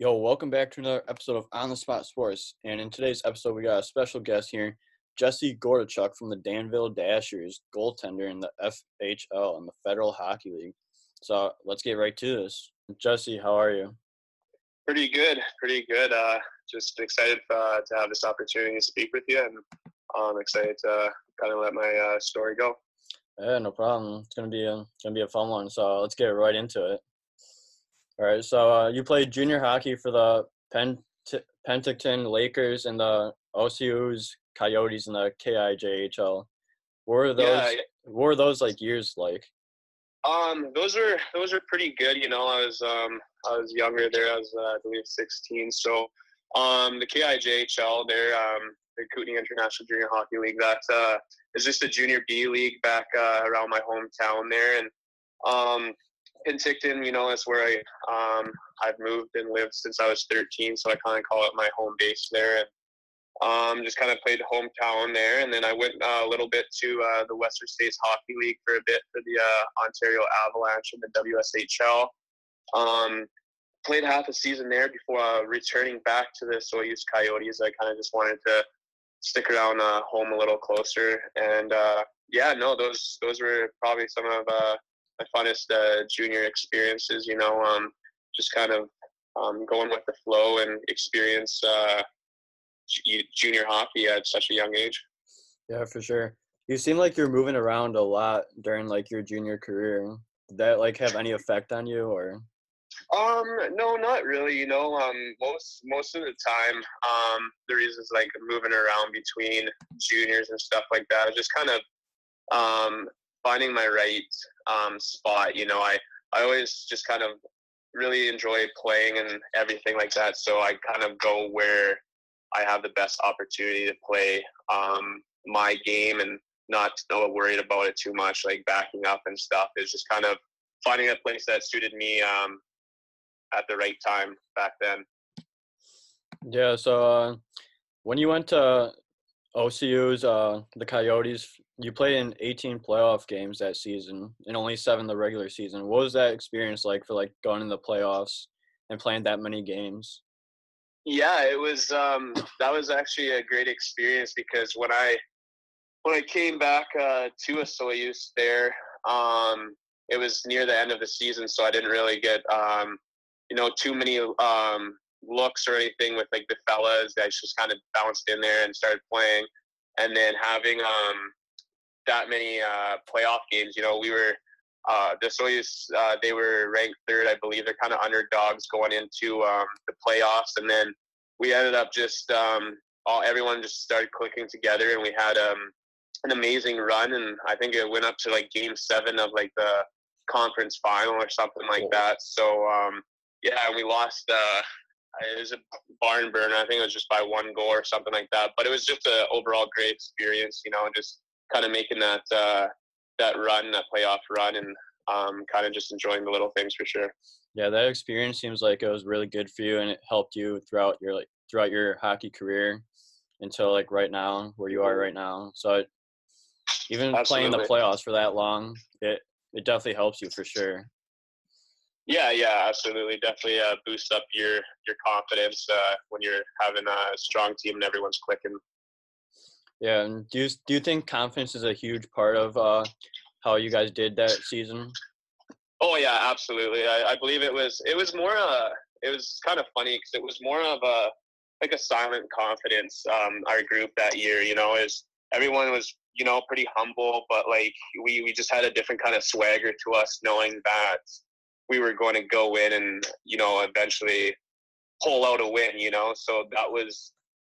Yo, welcome back to another episode of On the Spot Sports. And in today's episode, we got a special guest here, Jesse Gordichuk from the Danville Dashers, goaltender in the FHL and the Federal Hockey League. So let's get right to this. Jesse, how are you? Pretty good, pretty good. Uh, just excited uh, to have this opportunity to speak with you, and I'm excited to kind of let my uh, story go. Yeah, no problem. It's gonna be a gonna be a fun one. So let's get right into it. All right. So uh, you played junior hockey for the Pen- Penticton Lakers and the Osoyoos Coyotes in the KIJHL. What were those? Yeah. What were those like years like? Um, those are those are pretty good. You know, I was um, I was younger there. I was uh, I believe 16. So um, the KIJHL, they're um, the Kootenay International Junior Hockey League. That uh, is just a junior B league back uh, around my hometown there, and um, Penticton, you know, that's where I um, I've moved and lived since I was 13. So I kind of call it my home base there, and um, just kind of played hometown there. And then I went uh, a little bit to uh, the Western States Hockey League for a bit for the uh, Ontario Avalanche and the WSHL. Um, played half a season there before uh, returning back to the Osoyoos Coyotes. I kind of just wanted to stick around uh, home a little closer, and uh, yeah, no, those those were probably some of uh, my funnest uh, junior experiences. You know, um, just kind of um, going with the flow and experience uh, junior hockey at such a young age. Yeah, for sure. You seem like you're moving around a lot during like your junior career. Did that like have any effect on you or? Um, no, not really. You know, um, most most of the time, um, the reasons like moving around between juniors and stuff like that is just kind of um, finding my right um, spot. You know, I I always just kind of really enjoy playing and everything like that. So I kind of go where I have the best opportunity to play um, my game and not not worried about it too much, like backing up and stuff. Is just kind of finding a place that suited me um, at the right time back then. Yeah. So uh, when you went to Osoyoos, uh, the Coyotes, you played in 18 playoff games that season and only seven the regular season. What was that experience like for like going in the playoffs and playing that many games? Yeah, it was. Um, that was actually a great experience because when I when I came back uh, to Osoyoos there, um, it was near the end of the season, so I didn't really get um, you know too many um, looks or anything with like the fellas. I just kind of bounced in there and started playing, and then having um, that many uh, playoff games. You know, we were uh, the Osoyoos. Uh, they were ranked third, I believe. They're kind of underdogs going into um, the playoffs, and then we ended up just um, all everyone just started clicking together, and we had um, an amazing run. And I think it went up to like Game Seven of like the conference final or something like that. So um, yeah, we lost. Uh, it was a barn burner. I think it was just by one goal or something like that. But it was just an overall great experience. You know, just kind of making that uh, that run, that playoff run, and um, kind of just enjoying the little things for sure. Yeah, that experience seems like it was really good for you and it helped you throughout your like throughout your hockey career until like right now where you are right now. So it, even playing the playoffs for that long, it it definitely helps you for sure. Yeah, yeah, absolutely. Definitely uh, boosts up your your confidence uh, when you're having a strong team and everyone's clicking. Yeah, and do you do you think confidence is a huge part of uh, how you guys did that season? Oh yeah, absolutely. I, I believe it was it was more uh it was kind of funny because it was more of a like a silent confidence. Um, our group that year, you know, is everyone was you know pretty humble, but like we we just had a different kind of swagger to us, knowing that we were going to go in and you know eventually pull out a win. You know, so that was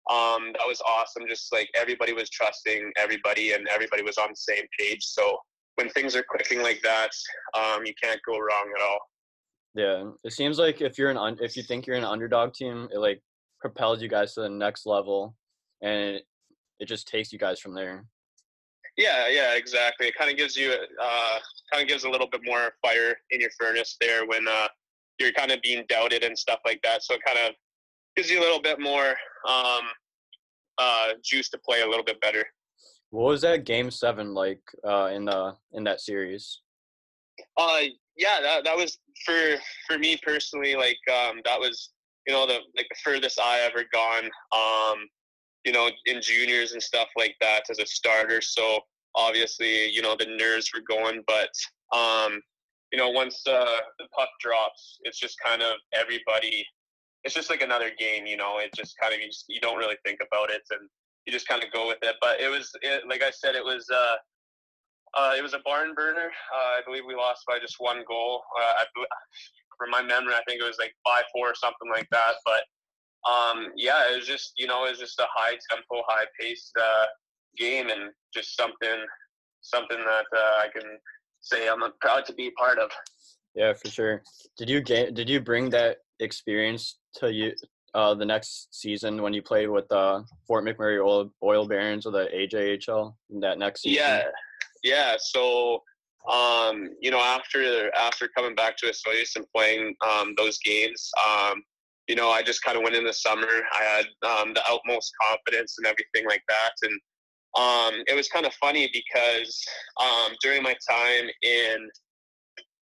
um that was awesome. Just like everybody was trusting everybody, and everybody was on the same page. So when things are clicking like that, um, you can't go wrong at all. Yeah, it seems like if you're an un- if you think you're an underdog team, it like propels you guys to the next level, and it, it just takes you guys from there. Yeah, yeah, exactly. It kind of gives you, uh, kind of gives a little bit more fire in your furnace there when uh, you're kind of being doubted and stuff like that. So it kind of gives you a little bit more um, uh, juice to play a little bit better. What was that game seven like uh, in the in that series? Uh, yeah, that, that was for for me personally. Like um, that was you know, the like the furthest I ever gone. Um, you know, in juniors and stuff like that as a starter. So obviously, you know, the nerves were going, but um, you know, once uh, the puck drops, it's just kind of everybody. It's just like another game, you know. It just kind of you, just, you don't really think about it, and you just kind of go with it. But it was, it, like I said, it was. Uh, uh, it was a barn burner. Uh, I believe we lost by just one goal. Uh, I, from my memory, I think it was like five four or something like that. But um, yeah, it was just you know it was just a high tempo, high paced uh, game, and just something something that uh, I can say I'm proud to be part of. Yeah, for sure. Did you get did you bring that experience to you uh, the next season when you played with uh, Fort McMurray Oil, Oil Barons or the AJHL that next season? Yeah, yeah. So um, you know, after after coming back to Osoyoos and playing um, those games, um, you know, I just kind of went in the summer. I had um, the utmost confidence and everything like that. And um, it was kind of funny because um, during my time in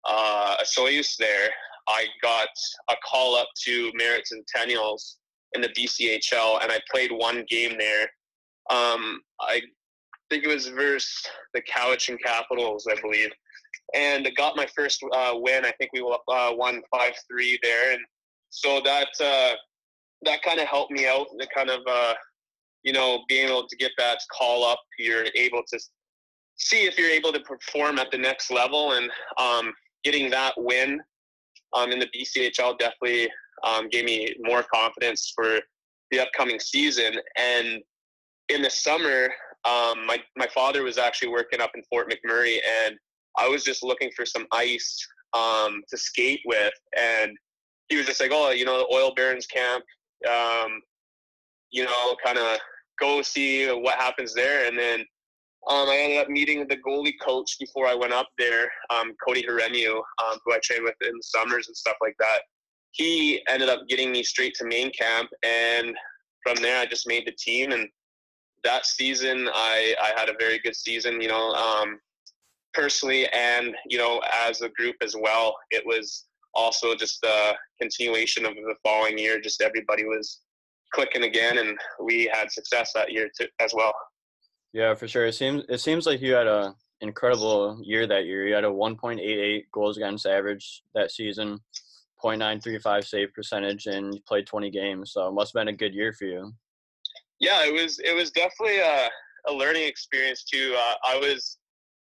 uh, Osoyoos there, I got a call up to Merritt Centennials in the BCHL, and I played one game there. Um, I think it was versus the Cowichan Capitals, I believe, and got my first uh, win. I think we uh, won five three there, and so that uh, that kind of helped me out. The kind of uh, you know being able to get that call up, you're able to see if you're able to perform at the next level, and um, getting that win um, in the BCHL definitely um, gave me more confidence for the upcoming season. And in the summer, um, my my father was actually working up in Fort McMurray, and I was just looking for some ice um, to skate with, and he was just like, oh, you know, the oil barons camp, um, you know, kind of go see what happens there. And then um, I ended up meeting the goalie coach before I went up there, um, Cody Herenu, um, who I trained with in the summers and stuff like that. He ended up getting me straight to main camp, and from there I just made the team. And that season, I, I had a very good season. You know, um, personally, and you know, as a group as well. It was also just the continuation of the following year. Just everybody was clicking again, and we had success that year too, as well. Yeah, for sure. It seems it seems like you had a incredible year that year. You had a 1.88 goals against average that season, 0.935 save percentage, and you played 20 games. So it must have been a good year for you. Yeah, it was. It was definitely a, a learning experience too. Uh, I was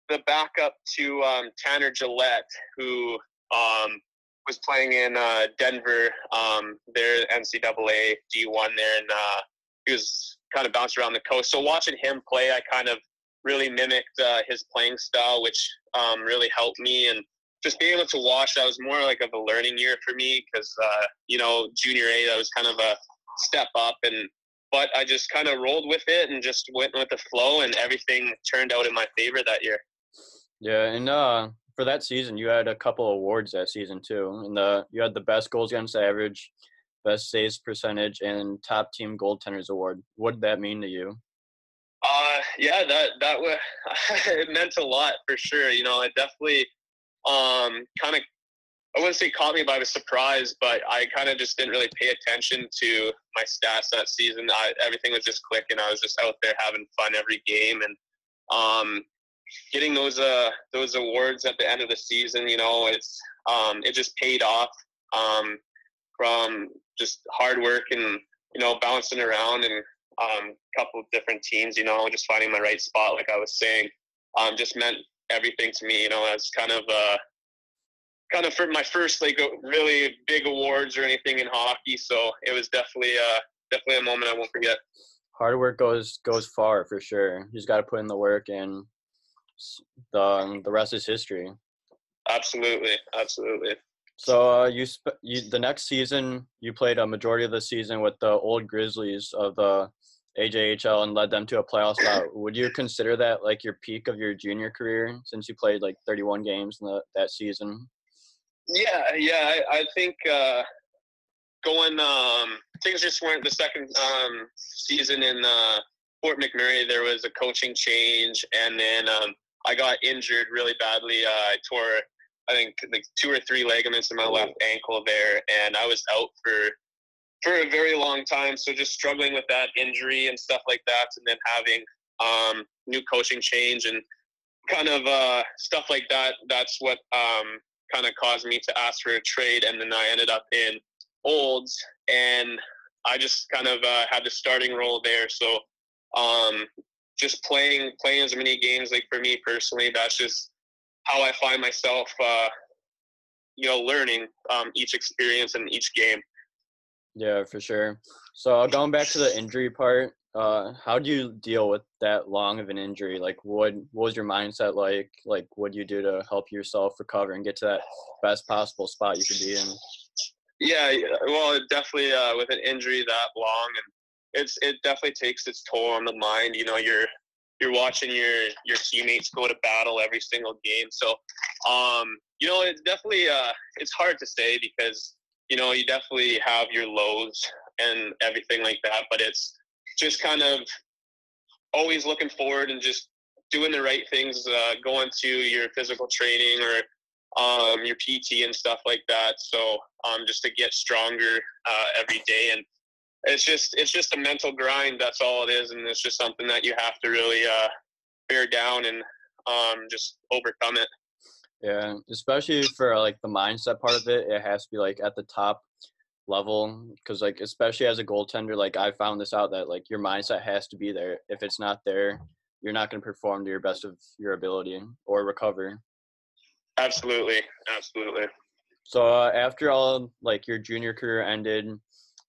the backup to um, Tanner Jaillet, who um, was playing in uh, Denver, um, their NCAA D1 there, and uh, he was kind of bounced around the coast. So watching him play, I kind of really mimicked uh, his playing style, which um, really helped me. And just being able to watch, that was more like of a learning year for me because, uh, you know, junior A, that was kind of a step up. And but I just kind of rolled with it and just went with the flow, and everything turned out in my favor that year. Yeah, and uh, for that season, you had a couple awards that season too. And the you had the best goals against average, best saves percentage, and top team goaltenders award. What did that mean to you? Uh, yeah, that that was it meant a lot for sure. You know, it definitely um kind of I wouldn't say caught me by surprise, but I kind of just didn't really pay attention to my stats that season. I, everything was just clicking. I was just out there having fun every game, and um, getting those uh those awards at the end of the season, you know, it's um it just paid off um from just hard work and you know bouncing around and um a couple of different teams, you know, just finding my right spot, like I was saying, um just meant everything to me. You know, as kind of uh kind of for my first like really big awards or anything in hockey. So it was definitely uh definitely a moment I won't forget. Hard work goes goes far for sure. You just got to put in the work and the um, the rest is history. Absolutely, absolutely. So uh, you, sp- you the next season you played a majority of the season with the Olds Grizzlys of the AJHL and led them to a playoff spot. Would you consider that like your peak of your junior career since you played like 31 games in the, that season? Yeah, yeah, I, I think uh, going um, things just weren't the second um, season in uh, Fort McMurray. There was a coaching change, and then um, I got injured really badly. Uh, I tore, I think, like two or three ligaments in my left ankle there, and I was out for for a very long time. So just struggling with that injury and stuff like that, and then having um, new coaching change and kind of uh, stuff like that. That's what um, kind of caused me to ask for a trade, and then I ended up in Olds, and I just kind of uh, had the starting role there. So um, just playing playing as many games, like for me personally, that's just how I find myself. Uh, you know, learning um, each experience and each game. Yeah, for sure. So going back to the injury part, uh, how do you deal with that long of an injury? Like, what, what was your mindset like? Like, what do you do to help yourself recover and get to that best possible spot you could be in? Yeah, well, definitely uh, with an injury that long, and it's it definitely takes its toll on the mind. You know, you're you're watching your your teammates go to battle every single game. So, um, you know, it's definitely uh, it's hard to say because you know you definitely have your lows and everything like that, but it's just kind of always looking forward and just doing the right things, uh, going to your physical training or um, your PT and stuff like that. So um, just to get stronger uh, every day, and it's just it's just a mental grind. That's all it is, and it's just something that you have to really uh, bear down and um, just overcome it. Yeah, especially for like the mindset part of it, it has to be like at the top level because like especially as a goaltender, like I found this out that like your mindset has to be there. If it's not there, you're not going to perform to your best of your ability or recover. Absolutely, absolutely. So uh, after all, like your junior career ended,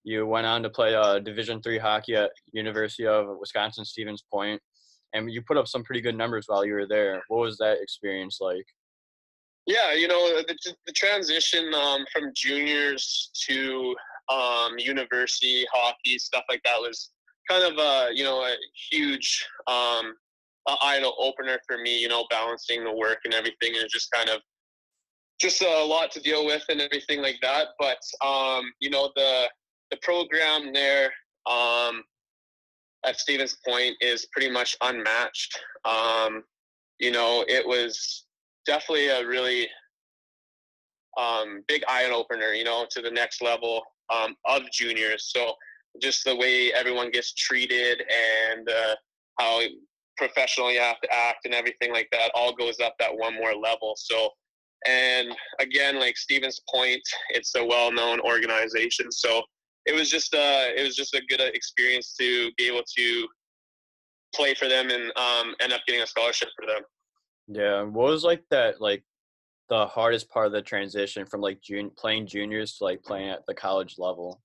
you went on to play uh, Division three hockey at University of Wisconsin Stevens Point, and you put up some pretty good numbers while you were there. What was that experience like? Yeah, you know the, the transition um, from juniors to um, university hockey stuff like that was kind of a you know a huge um, eye opener for me. You know, balancing the work and everything, and just kind of just a lot to deal with and everything like that. But um, you know the the program there um, at Stevens Point is pretty much unmatched. Um, you know, it was definitely a really um, big eye opener, you know, to the next level um, of juniors. So just the way everyone gets treated and uh, how professional you have to act and everything like that all goes up that one more level. So, and again, like Stevens Point, it's a well-known organization. So it was just a, uh, it was just a good experience to be able to play for them and um, end up getting a scholarship for them. Yeah, what was like that like the hardest part of the transition from like jun- playing juniors to like playing at the college level?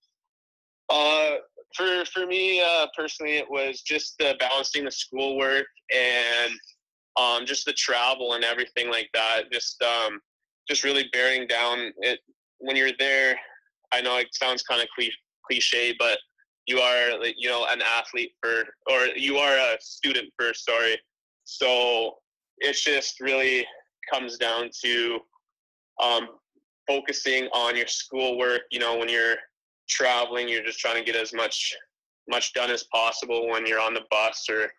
Uh, for for me uh, personally, it was just the balancing the schoolwork and um, just the travel and everything like that. Just um, just really bearing down it when you're there. I know it sounds kind of cliche, but you are you know an athlete for or you are a student first. Sorry, so it's just really comes down to um, focusing on your schoolwork. You know, when you're traveling, you're just trying to get as much much done as possible when you're on the bus or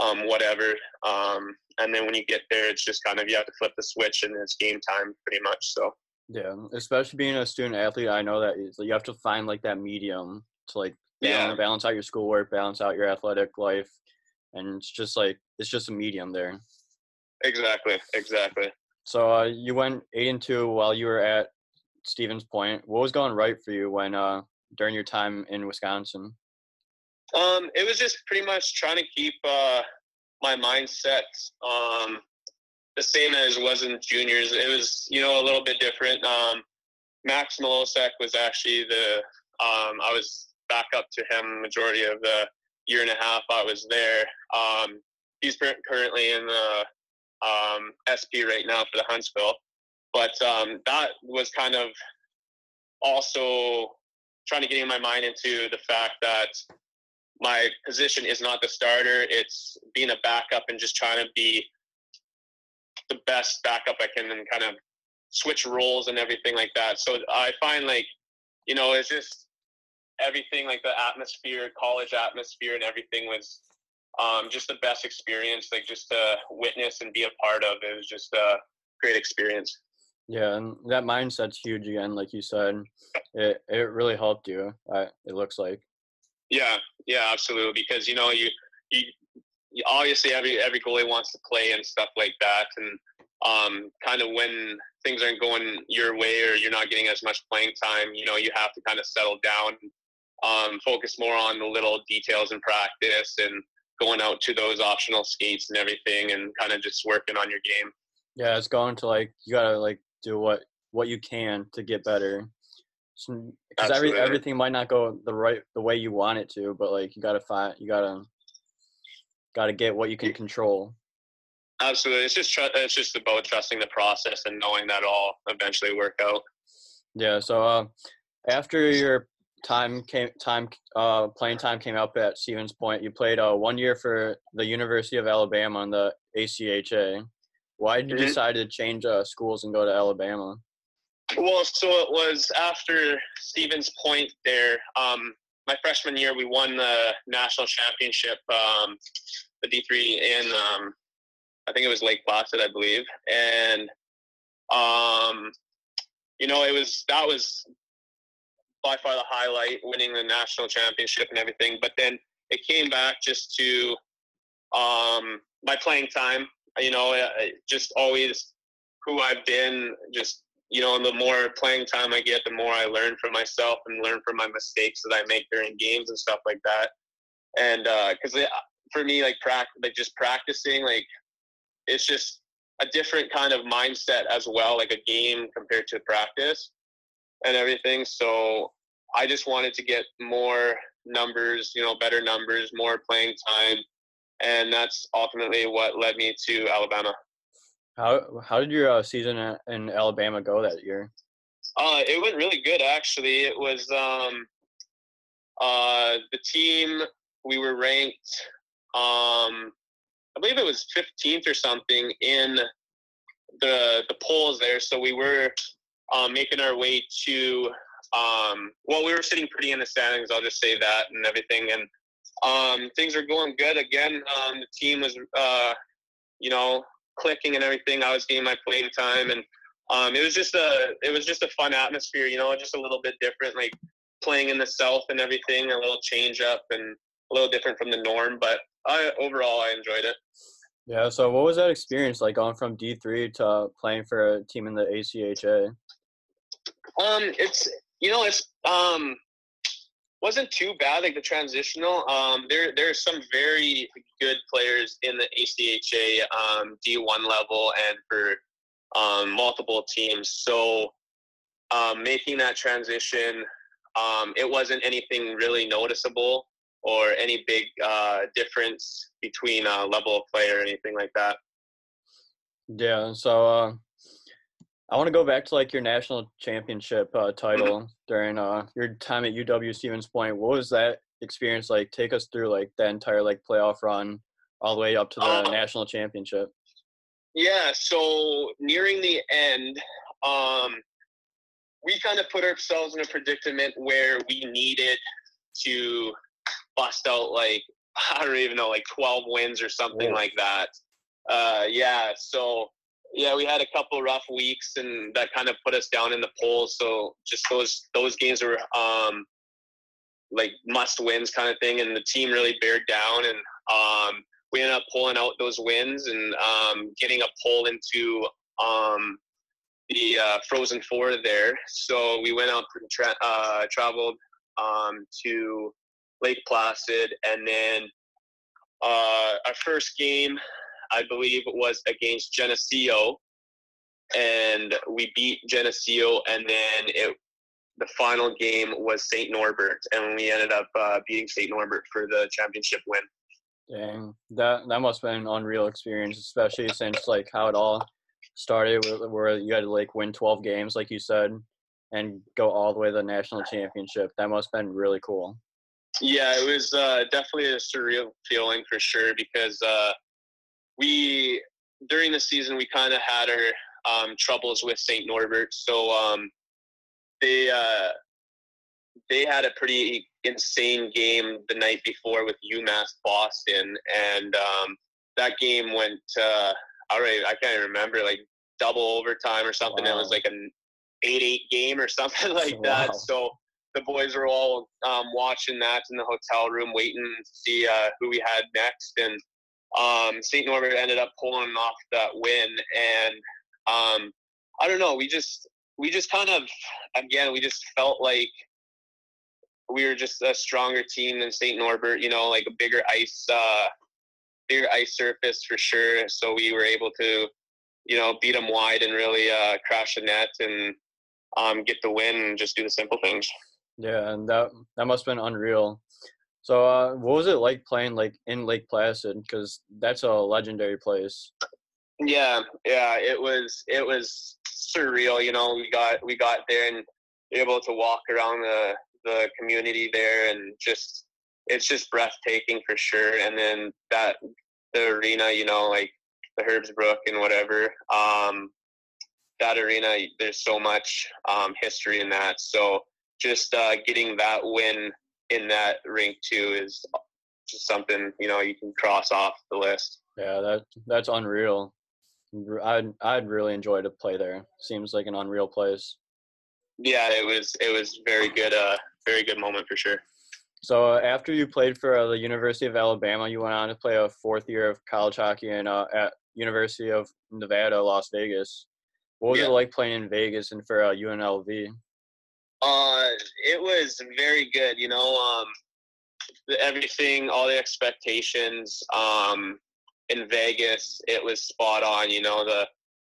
um, whatever. Um, and then when you get there, it's just kind of you have to flip the switch and it's game time pretty much. So yeah, especially being a student athlete, I know that you have to find like that medium to like balance, yeah. balance out your schoolwork, balance out your athletic life, and it's just like it's just a medium there. Exactly, exactly. So uh, you went eight and two while you were at Stevens Point. What was going right for you when uh, during your time in Wisconsin? Um, it was just pretty much trying to keep uh, my mindset um, the same as it was in juniors. It was you know a little bit different. Um, Max Milosek was actually the um, I was back up to him majority of the year and a half I was there. Um, he's currently in the um, SP right now for the Huntsville. But um, that was kind of also trying to get in my mind into the fact that my position is not the starter. It's being a backup and just trying to be the best backup I can and kind of switch roles and everything like that. So I find like, you know, it's just everything like the atmosphere, college atmosphere and everything was um, just the best experience, like just to witness and be a part of. It was just a great experience. Yeah, and that mindset's huge again, like you said. It it really helped you. Uh, it looks like. Yeah, yeah, absolutely. Because you know you you, you obviously every every goalie wants to play and stuff like that, and um, kind of when things aren't going your way or you're not getting as much playing time, you know, you have to kind of settle down, um, focus more on the little details in practice and going out to those optional skates and everything, and kind of just working on your game. Yeah, it's going to like you gotta like do what what you can to get better. Because every everything might not go the right the way you want it to, but like you gotta find you gotta gotta get what you can control. Absolutely, it's just tr- it's just about trusting the process and knowing that all eventually work out. Yeah. So uh, after your time came time uh, playing time came up at Stevens Point, you played uh, one year for the University of Alabama on the ACHA. Why did you mm-hmm. decide to change uh, schools and go to Alabama? Well, so it was after Stevens Point there. Um, my freshman year, we won the national championship, um, the D3 in, um, I think it was Lake Placid, I believe. And, um, you know, it was, that was by far the highlight, winning the national championship and everything. But then it came back just to um, my playing time you know, just always who I've been, just, you know, and the more playing time I get, the more I learn from myself and learn from my mistakes that I make during games and stuff like that. And because uh, for me, like, practice, like just practicing, like, it's just a different kind of mindset as well, like a game compared to practice and everything. So I just wanted to get more numbers, you know, better numbers, more playing time, and that's ultimately what led me to Alabama. How how did your uh, season in Alabama go that year? Uh, it went really good actually. It was um, uh, the team we were ranked. Um, I believe it was 15th or something in the the polls there. So we were um, making our way to. Um, well, we were sitting pretty in the standings. I'll just say that and everything. And um, things are going good again. Um, the team was, uh, you know, clicking and everything. I was getting my playing time, and um, it was just a it was just a fun atmosphere. You know, just a little bit different, like playing in the South and everything. A little change up and a little different from the norm, but I overall I enjoyed it. Yeah. So, what was that experience like going from D three to playing for a team in the ACHA? Um, it's you know it's um wasn't too bad. Like the transitional, um, there are some very good players in the ACHA um, D1 level and for um, multiple teams. So um, making that transition, um, it wasn't anything really noticeable or any big uh, difference between uh, level of play or anything like that. Yeah. So uh, I want to go back to like your national championship uh, title during uh, your time at UW Stevens Point. What was that experience like? Take us through like the entire like playoff run all the way up to the uh, national championship. Yeah, so nearing the end, um, we kind of put ourselves in a predicament where we needed to bust out like I don't even know, like 12 wins or something like that. Uh, yeah, so yeah, we had a couple rough weeks, and that kind of put us down in the polls. So just those those games were um, like must wins kind of thing, and the team really bared down, and um, we ended up pulling out those wins and um, getting a pull into um, the uh, Frozen Four there. So we went out, tra- uh, traveled um, to Lake Placid, and then uh, our first game I believe it was against Geneseo, and we beat Geneseo, and then it the final game was St. Norbert, and we ended up uh, beating St. Norbert for the championship win. Dang, that that must have been an unreal experience, especially since like how it all started, where you had to like win 12 games, like you said, and go all the way to the national championship. That must have been really cool. Yeah, it was uh, definitely a surreal feeling for sure because uh, we during the season we kind of had our um, troubles with St. Norbert, so um, they uh, they had a pretty insane game the night before with UMass Boston, and um, that game went. Uh, all right, I can't remember like double overtime or something. Wow. It was like an eight-eight game or something like wow. that. So the boys were all um, watching that in the hotel room, waiting to see uh, who we had next. And um, St. Norbert ended up pulling off that win. And um, I don't know, we just we just kind of again we just felt like we were just a stronger team than St. Norbert. You know, like a bigger ice, uh, bigger ice surface for sure. So we were able to, you know, beat them wide and really uh, crash the net and um, get the win and just do the simple things. Yeah, and that that must have been unreal. So, uh, what was it like playing like in Lake Placid? Because that's a legendary place. Yeah, yeah, it was it was surreal. You know, we got we got there and able to walk around the the community there, and just it's just breathtaking for sure. And then that the arena, you know, like the Herb Brooks and whatever. Um, that arena, there's so much um, history in that. So just uh, getting that win in that rink too is just something you know you can cross off the list. Yeah, that that's unreal. I'd I'd really enjoy to play there. Seems like an unreal place. Yeah, it was it was very good. Uh, very good moment for sure. So uh, after you played for uh, the University of Alabama, you went on to play a fourth year of college hockey in, uh, at University of Nevada, Las Vegas. What was yeah. it like playing in Vegas and for UNLV? Uh, it was very good. You know, um, everything, all the expectations um, in Vegas, it was spot on. You know, the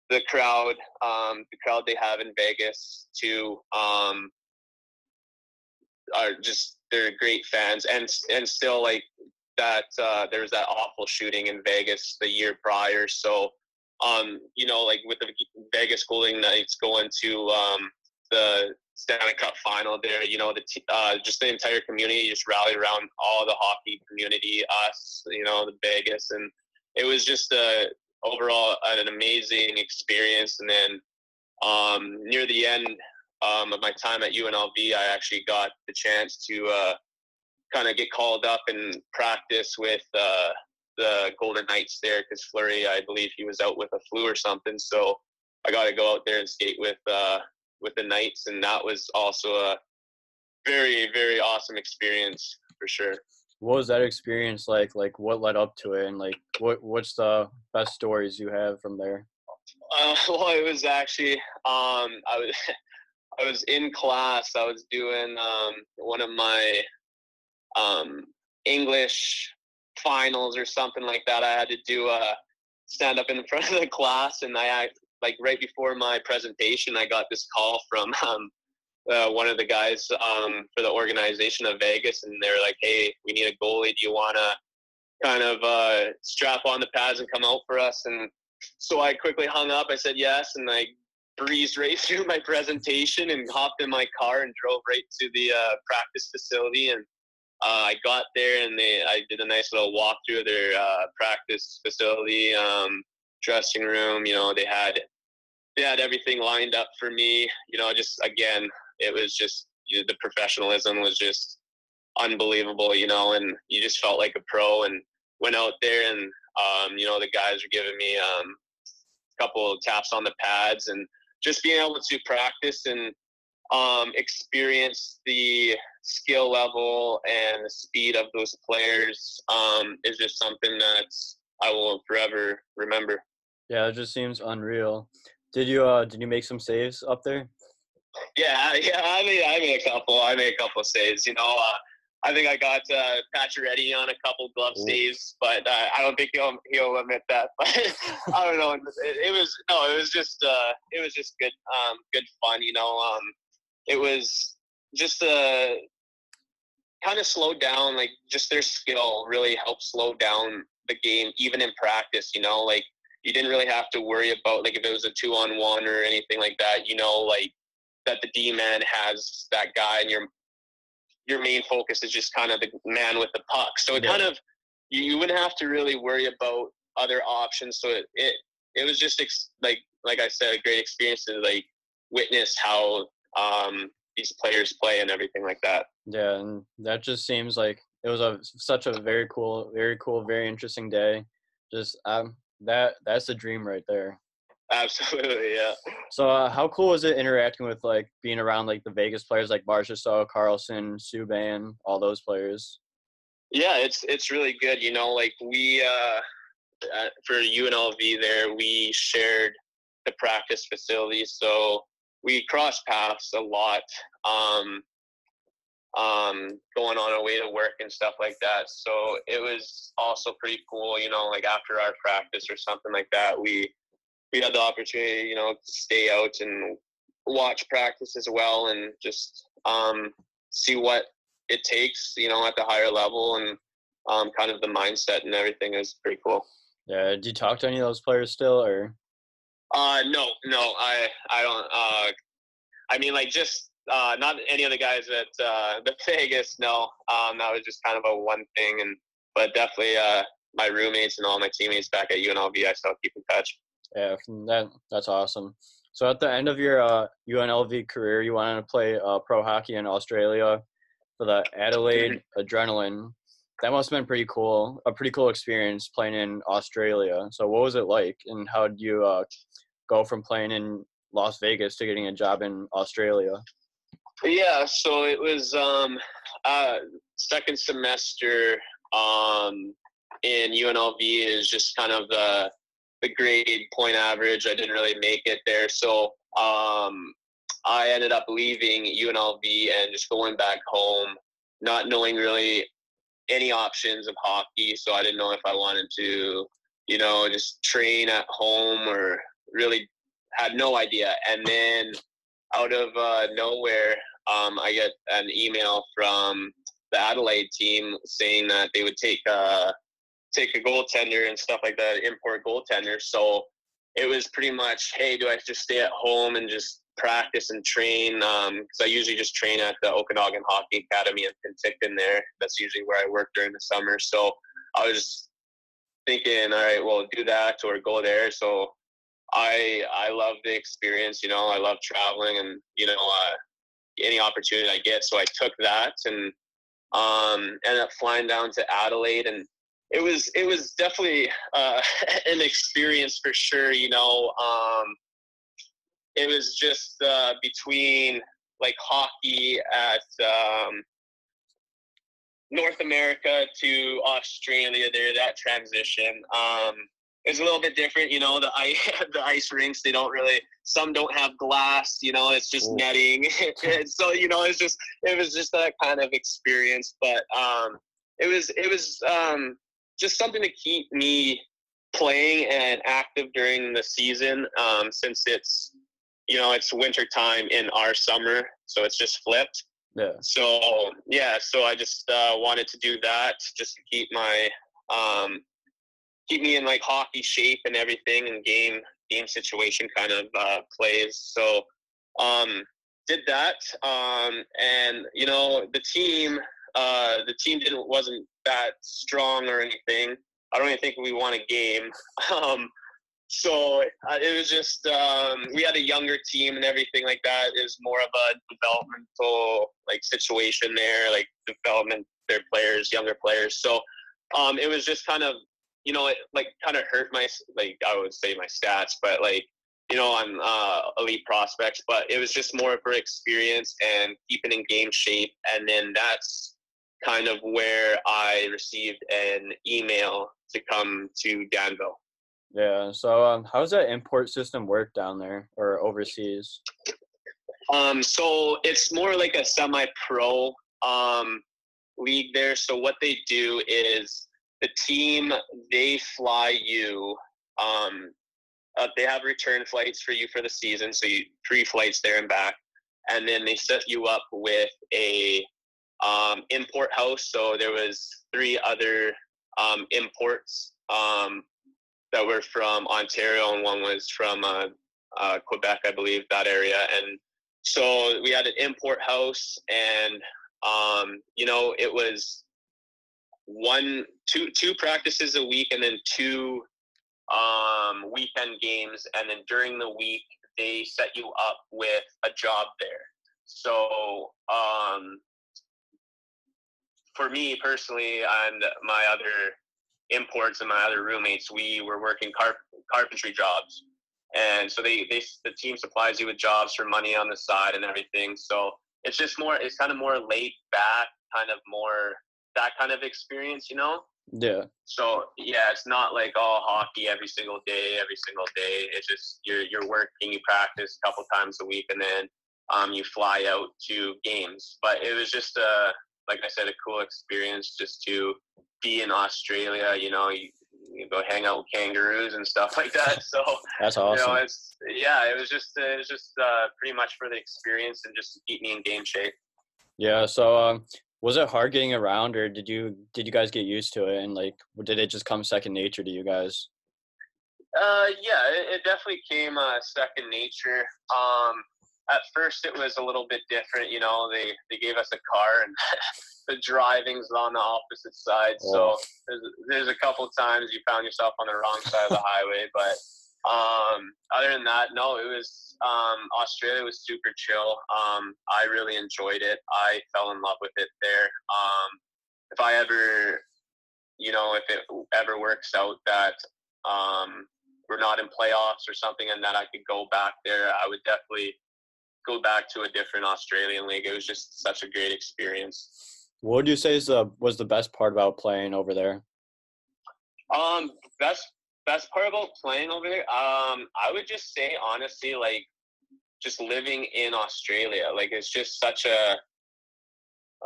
the crowd, um, the crowd they have in Vegas too, um, are just they're great fans, and and still like that. Uh, there was that awful shooting in Vegas the year prior, so um, you know, like with the Vegas Golden Knights going to um, the Stanley Cup final there. You know, the uh, just the entire community just rallied around all the hockey community, us, you know, the Vegas, and it was just a overall an amazing experience. And then um, near the end um, of my time at UNLV, I actually got the chance to uh, kind of get called up and practice with uh, the Golden Knights there because Fleury, I believe he was out with a flu or something. So I got to go out there and skate with uh, with the Knights, and that was also a very very awesome experience for sure. What was that experience like? Like what led up to it, and like what what's the best stories you have from there? Uh, well, it was actually um, I was I was in class. I was doing um, one of my um, English finals or something like that. I had to do a stand up in front of the class, and I like right before my presentation, I got this call from um, uh, one of the guys um, for the organization of Vegas, and they're like, "Hey, we need a goalie. Do you want to kind of uh, strap on the pads and come out for us?" And so I quickly hung up. I said yes, and I breezed right through my presentation and hopped in my car and drove right to the uh, practice facility. And uh, I got there, and they I did a nice little walkthrough of their uh, practice facility. Um, dressing room. You know, they had they had everything lined up for me. You know, just again, it was just you know, the professionalism was just unbelievable. You know, and you just felt like a pro. And went out there, and um, you know, the guys were giving me um, a couple of taps on the pads, and just being able to practice and um, experience the skill level and the speed of those players um, is just something that I will forever remember. Yeah, it just seems unreal. Did you uh did you make some saves up there? Yeah, yeah, I made I made a couple. I made a couple of saves. You know, uh, I think I got uh, Pacioretty on a couple glove Ooh. saves, but uh, I don't think he'll he'll admit that. But I don't know. It, it, was no, it was just uh, it was just good um, good fun. You know, um, it was just uh, kind of slowed down. Like just their skill really helped slow down the game, even in practice. You know, like you didn't really have to worry about like if it was a two on one or anything like that. You know, like that the D man has that guy, and your your main focus is just kind of the man with the puck. So it yeah. kind of you, you wouldn't have to really worry about other options. So it it, it was just ex- like like I said, a great experience to like witness how um, these players play and everything like that. Yeah, and that just seems like it was a such a very cool, very cool, very interesting day. Just um, that that's a dream right there. Absolutely, yeah. So, uh, how cool was it interacting with like being around like the Vegas players like Marchessault, Karlsson, Subban, all those players? Yeah, it's it's really good. You know, like we uh, for UNLV there, we shared the practice facilities, so we cross paths a lot. Um, um, going on our way to work and stuff like that. So it was also pretty cool, you know, like after our practice or something like that, we we had the opportunity, you know, to stay out and watch practice as well and just um, see what it takes, you know, at the higher level and um, kind of the mindset and everything is pretty cool. Yeah. Do you talk to any of those players still or? Uh, no, no, I, I don't, uh, I mean, like just uh, not any of the guys at uh, the Vegas. No, um, that was just kind of a one thing, and but definitely uh, my roommates and all my teammates back at UNLV, I still keep in touch. Yeah, that that's awesome. So at the end of your uh, UNLV career, you wanted to play uh, pro hockey in Australia for the Adelaide Adrenaline. That must have been pretty cool, a pretty cool experience playing in Australia. So what was it like, and how did you uh, go from playing in Las Vegas to getting a job in Australia? Yeah, so it was um, uh, second semester um, in UNLV is just kind of the the grade point average. I didn't really make it there, so um, I ended up leaving UNLV and just going back home, not knowing really any options of hockey. So I didn't know if I wanted to, you know, just train at home or really had no idea. And then out of uh, nowhere, um, I get an email from the Adelaide team saying that they would take a uh, take a goaltender and stuff like that, import goaltender. So it was pretty much, hey, do I just stay at home and just practice and train? Because um, I usually just train at the Okanagan Hockey Academy in Penticton there. That's usually where I work during the summer. So I was thinking, all right, well, do that or go there. So I I love the experience. You know, I love traveling, and you know, uh, any opportunity I get. So I took that and um, ended up flying down to Adelaide, and it was it was definitely uh, an experience for sure. You know, um, it was just uh, between like hockey at um, North America to Australia there, that transition. Um, it's a little bit different. You know, the ice, the ice rinks, they don't really, some don't have glass, you know, it's just Ooh. netting. so, you know, it's just, it was just that kind of experience. But um, it was, it was um, just something to keep me playing and active during the season um, since it's, you know, it's winter time in our summer. So it's just flipped. Yeah. So, yeah, so I just uh, wanted to do that just to keep my, um, keep me in like hockey shape and everything and game game situation kind of uh, plays. So um, did that, um, and you know the team uh, the team didn't wasn't that strong or anything. I don't even think we won a game. Um, so uh, it was just um, we had a younger team and everything like that. Is more of a developmental like situation there, like development their players, younger players. So um, it was just kind of you know, it like kind of hurt my like I would say my stats, but like you know, I'm uh, elite prospects, but it was just more for experience and keeping in game shape, and then that's kind of where I received an email to come to Danville. Yeah. So, um, how does that import system work down there or overseas? Um, so it's more like a semi-pro um, league there. So what they do is the team they fly you um, uh, they have return flights for you for the season so you three flights there and back and then they set you up with a um, import house so there was three other um, imports um, that were from ontario and one was from uh, uh, quebec i believe that area and so we had an import house and um, you know it was one two two practices a week and then two um, weekend games. And then during the week they set you up with a job there. So um, for me personally and my other imports and my other roommates we were working carp- carpentry jobs. And so they, they the team supplies you with jobs for money on the side and everything. So it's just more it's kind of more laid back, kind of more that kind of experience, you know. Yeah. So yeah, it's not like all hockey every single day, every single day. It's just you're you're working, you practice a couple times a week, and then um, you fly out to games. But it was just a like I said, a cool experience just to be in Australia. You know, you, you go hang out with kangaroos and stuff like that. So that's awesome. You know, it's yeah, it was just it was just uh, pretty much for the experience and just to keep me in game shape. Yeah. So um, was it hard getting around, or did you did you guys get used to it, and like did it just come second nature to you guys? Uh, yeah, it, it definitely came uh, second nature. Um, at first it was a little bit different. You know, they they gave us a car and the driving's on the opposite side. Oh. So there's, there's a couple times you found yourself on the wrong side of the highway, but um, other than that, no, it was um, Australia was super chill. Um, I really enjoyed it. I fell in love with it there. Um, if I ever, you know, if it ever works out that um, we're not in playoffs or something, and that I could go back there, I would definitely go back to a different Australian league. It was just such a great experience. What would you say is the was the best part about playing over there? Um, best best part about playing over there, um, I would just say honestly, like just living in Australia, like it's just such a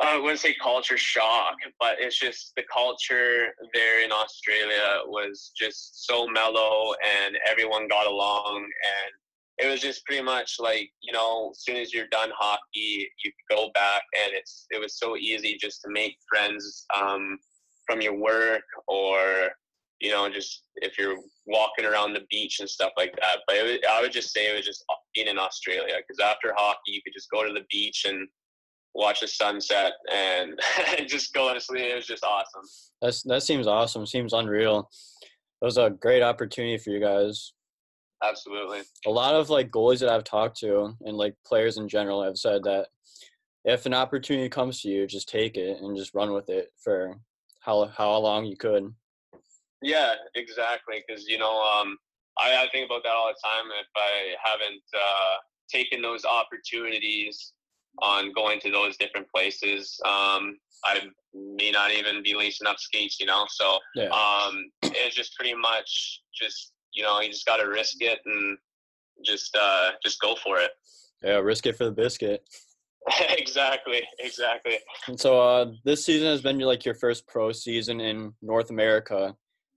I wouldn't say culture shock, but it's just the culture there in Australia was just so mellow and everyone got along and it was just pretty much like you know as soon as you're done hockey you go back and it's it was so easy just to make friends um, from your work or you know just if you're walking around the beach and stuff like that. But was, i would just say it was just being in australia because after hockey you could just go to the beach and watch the sunset and just go to sleep. It was just awesome. That's that seems awesome. Seems unreal. It was a great opportunity for you guys. Absolutely. A lot of like goalies that I've talked to and like players in general have said that if an opportunity comes to you, just take it and just run with it for how how long you could. Yeah, exactly. Because you know, um, I, I think about that all the time. If I haven't uh, taken those opportunities on going to those different places, um, I may not even be lacing up skates. You know, so yeah. um, it's just pretty much just you know, you just got to risk it and just uh, just go for it. Yeah, risk it for the biscuit. exactly, exactly. And so uh, this season has been like your first pro season in North America,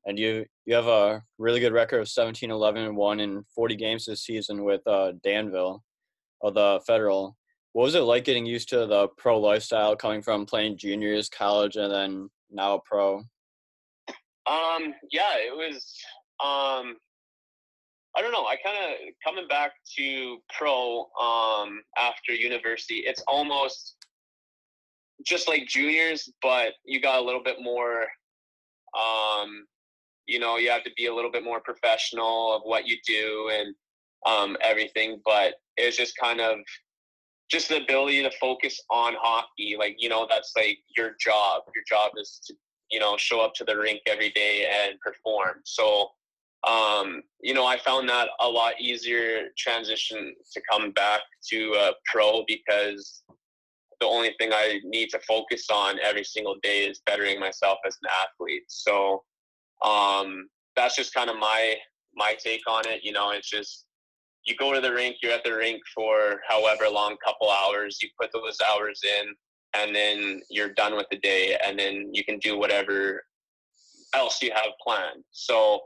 and you you have a really good record of 17, 11, and one in 40 games this season with uh, Danville of the Federal. What was it like getting used to the pro lifestyle, coming from playing juniors, college, and then now pro? Um, yeah, it was. Um, I don't know. I kind of coming back to pro um, after university. It's almost just like juniors, but you got a little bit more. Um, you know, you have to be a little bit more professional of what you do and um, everything. But it's just kind of just the ability to focus on hockey. Like you know, that's like your job. Your job is to you know show up to the rink every day and perform. So um, you know, I found that a lot easier transition to come back to uh, pro because the only thing I need to focus on every single day is bettering myself as an athlete. So um, that's just kind of my my take on it. You know, it's just you go to the rink, you're at the rink for however long, couple hours. You put those hours in, and then you're done with the day, and then you can do whatever else you have planned. So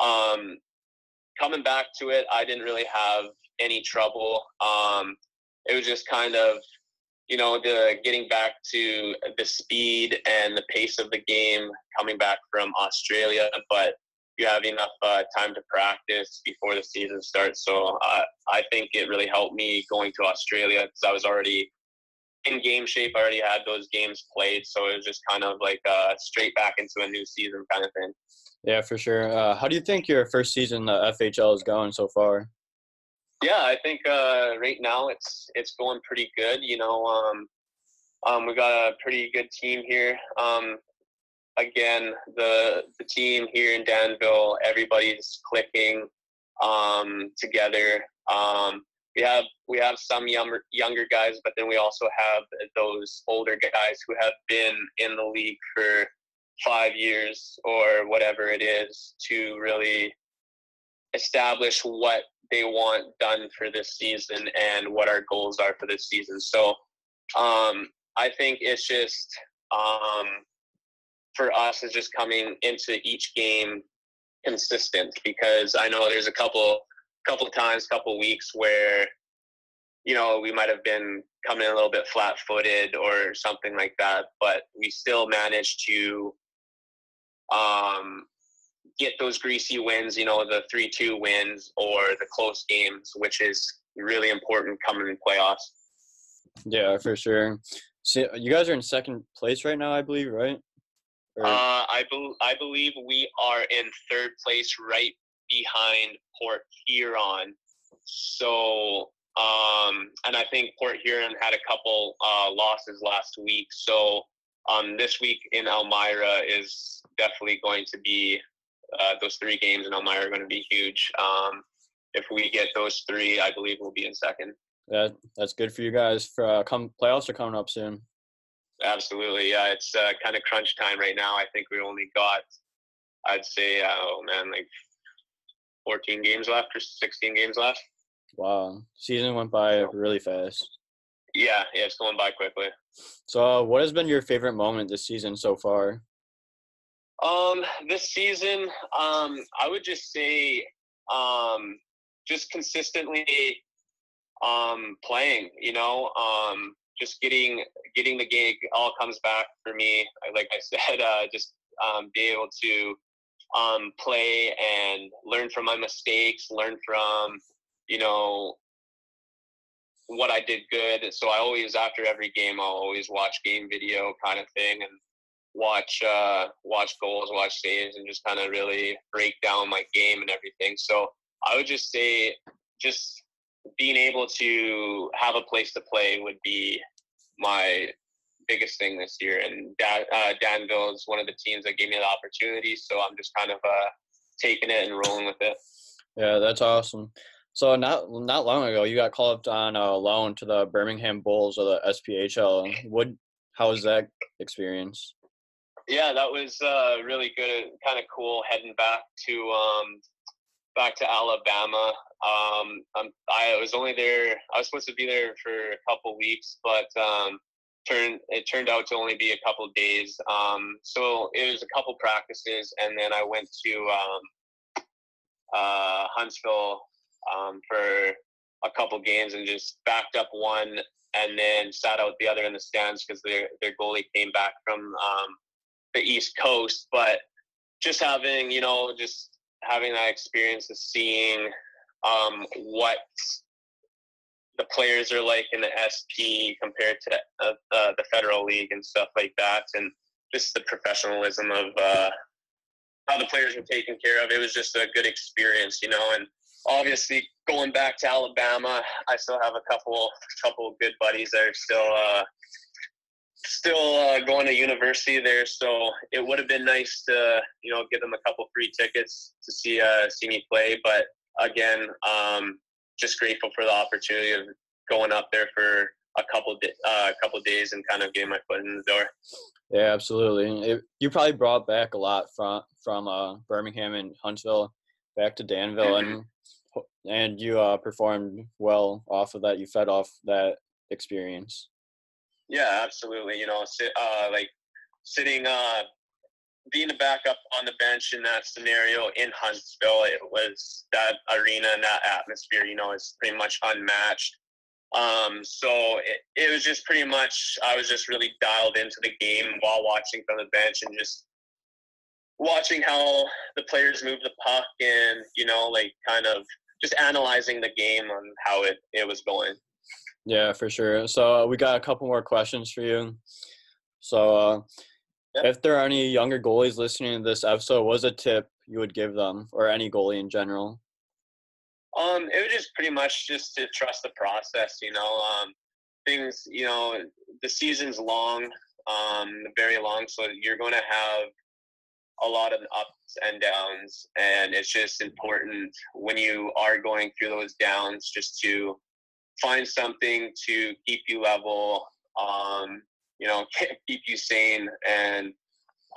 um, coming back to it, I didn't really have any trouble. Um, it was just kind of, you know, the getting back to the speed and the pace of the game coming back from Australia, but you have enough uh, time to practice before the season starts. So uh, I think it really helped me going to Australia because I was already in game shape. I already had those games played, so it was just kind of like uh, straight back into a new season kind of thing. Yeah, for sure. Uh, how do you think your first season uh, FHL is going so far? Yeah, I think uh, right now it's it's going pretty good. You know, um, um, we got a pretty good team here. Um, again, the the team here in Danville, everybody's clicking. um, together. Um, we have we have some younger younger guys, but then we also have those older guys who have been in the league for five years or whatever it is to really establish what they want done for this season and what our goals are for this season. So um, I think it's just um, for us is just coming into each game consistent because I know there's a couple couple times, couple weeks where you know we might have been coming in a little bit flat-footed or something like that, but we still managed to um, get those greasy wins. You know, the three-two wins or the close games, which is really important coming in playoffs. Yeah, for sure. So you guys are in second place right now, I believe, right? Or... Uh, I, be- I believe we are in third place, right behind Port Huron. So, um, and I think Port Huron had a couple uh, losses last week. So, um, this week in Elmira is definitely going to be uh, those three games in Elmira are going to be huge. Um, if we get those three, I believe we'll be in second. Yeah, that's good for you guys. For uh, come playoffs are coming up soon. Absolutely, yeah. It's uh, kind of crunch time right now. I think we only got, I'd say, uh, oh man, like 14 games left or 16 games left. Wow, season went by really fast. Yeah, yeah, it's going by quickly. So, uh, what has been your favorite moment this season so far? Um, this season, um, I would just say, um, just consistently, um, playing. You know, um, just getting getting the gig all comes back for me. Like I said, uh, just um, be able to um, play and learn from my mistakes, learn from you know what I did good. So I always after every game, I'll always watch game video kind of thing and watch uh, watch goals, watch saves, and just kind of really break down my game and everything. So I would just say just being able to have a place to play would be my biggest thing this year. And uh, Danville is one of the teams that gave me the opportunity, so I'm just kind of uh, taking it and rolling with it. Yeah, that's awesome. So not not long ago, you got called up on a loan to the Birmingham Bulls of the SPHL. What? How was that experience? Yeah, that was uh, really good. And Kind of cool heading back to um, back to Alabama. Um, I was only there. I was supposed to be there for a couple weeks, but um, turned it turned out to only be a couple days. Um, so it was a couple practices, and then I went to um, uh, Huntsville um, for a couple games and just backed up one, and then sat out the other in the stands because their their goalie came back from um, the East Coast. But just having you know just having that experience of seeing um, what the players are like in the SP compared to uh, the federal league and stuff like that, and just the professionalism of uh, how the players were taken care of. It was just a good experience, you know. And obviously, going back to Alabama, I still have a couple couple good buddies that are still uh, still uh, going to university there. So it would have been nice to you know give them a couple free tickets to see uh, see me play, but again, um, just grateful for the opportunity of going up there for a couple di- uh, couple days and kind of getting my foot in the door. Yeah, absolutely. It, you probably brought back a lot from from uh, Birmingham and Huntsville back to Danville, mm-hmm. and and you uh, performed well off of that. You fed off that experience. Yeah, absolutely. You know, sit, uh, like sitting uh, being a backup on the bench in that scenario in Huntsville, it was that arena and that atmosphere, you know, is pretty much unmatched. Um, so it, it was just pretty much, I was just really dialed into the game while watching from the bench and just watching how the players move the puck and, you know, like kind of just analyzing the game on how it, it was going. Yeah, for sure. So uh, we got a couple more questions for you. So, uh, if there are any younger goalies listening to this episode, what's a tip you would give them, or any goalie in general? Um, it would just pretty much just to trust the process. You know, um, things. You know, the season's long, um, very long, so you're going to have a lot of ups and downs, and it's just important when you are going through those downs just to find something to keep you level, um, you know, keep you sane, and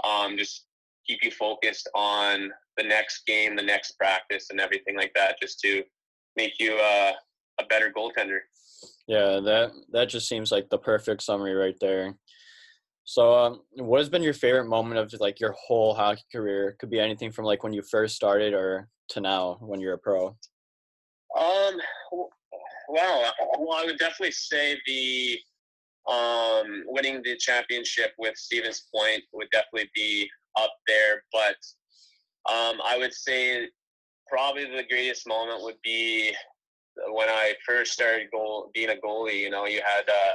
um, just keep you focused on the next game, the next practice, and everything like that, just to make you uh, a better goaltender. Yeah, that that just seems like the perfect summary right there. So, um, what has been your favorite moment of like your whole hockey career? Could be anything from like when you first started or to now when you're a pro. Um, well, well, I would definitely say the um, winning the championship with Stevens Point would definitely be up there. But um, I would say probably the greatest moment would be when I first started goal being a goalie. You know, you had uh,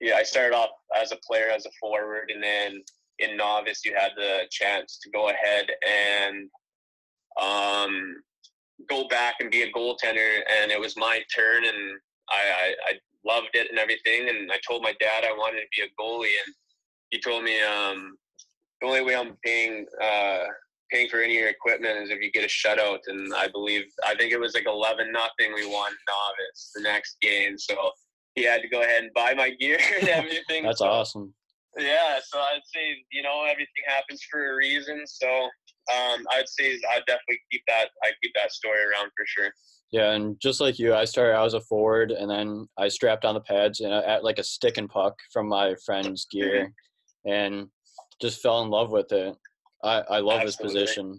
yeah, I started off as a player as a forward, and then in novice you had the chance to go ahead and um, go back and be a goaltender, and it was my turn, and I, I, I loved it and everything, and I told my dad I wanted to be a goalie, and he told me um, the only way I'm paying uh, paying for any of your equipment is if you get a shutout, and I believe I think it was like eleven nothing we won novice the next game, so he had to go ahead and buy my gear and everything. That's so, awesome. Yeah, so I'd say you know everything happens for a reason. So um, I'd say I'd definitely keep that. I keep that story around for sure. Yeah, and just like you, I started out as a forward, and then I strapped on the pads and at like a stick and puck from my friend's gear, and just fell in love with it. I I love Absolutely. this position.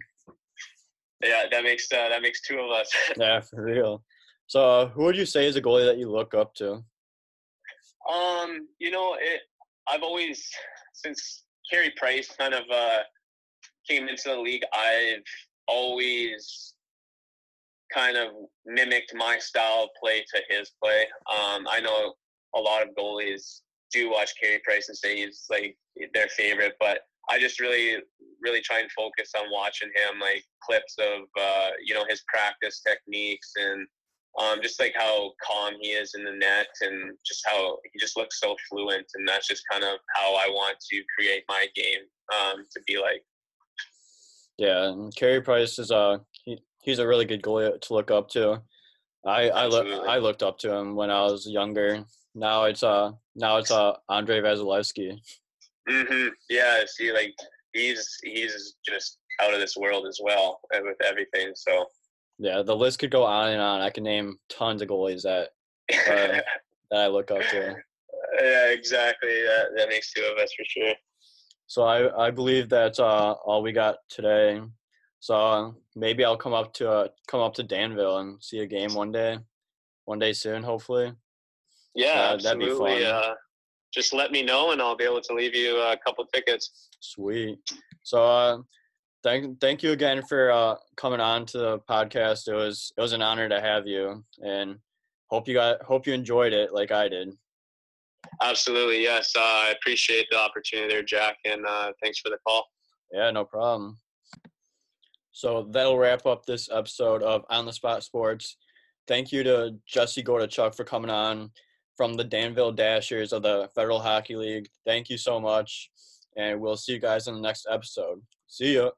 Yeah, that makes uh, that makes two of us. yeah, for real. So, uh, who would you say is a goalie that you look up to? Um, you know, it. I've always since Carey Price kind of uh, came into the league, I've always kind of mimicked my style of play to his play. Um, I know a lot of goalies do watch Carey Price and say he's like their favorite, but I just really, really try and focus on watching him, like clips of uh, you know his practice techniques and um, just like how calm he is in the net and just how he just looks so fluent and that's just kind of how I want to create my game um, to be like. Yeah, and Carey Price is a he, he's a really good goalie to look up to. I I look I looked up to him when I was younger. Now it's uh now it's uh Andrei Vasilevskiy. Mhm. Yeah. See, like he's he's just out of this world as well uh, with everything. So yeah, the list could go on and on. I can name tons of goalies that uh, that I look up to. Yeah, exactly. That that makes two of us for sure. So I I believe that's uh, all we got today. So maybe I'll come up to uh, come up to Danville and see a game one day, one day soon, hopefully. Yeah, that'd absolutely. Uh, just let me know, and I'll be able to leave you a couple tickets. Sweet. So uh, thank thank you again for uh, coming on to the podcast. It was it was an honor to have you, and hope you got hope you enjoyed it like I did. Absolutely, yes. Uh, I appreciate the opportunity there, Jack, and uh, thanks for the call. Yeah, no problem. So that'll wrap up this episode of On the Spot Sports. Thank you to Jesse Gordichuk for coming on from the Danville Dashers of the Federal Hockey League. Thank you so much, and we'll see you guys in the next episode. See ya.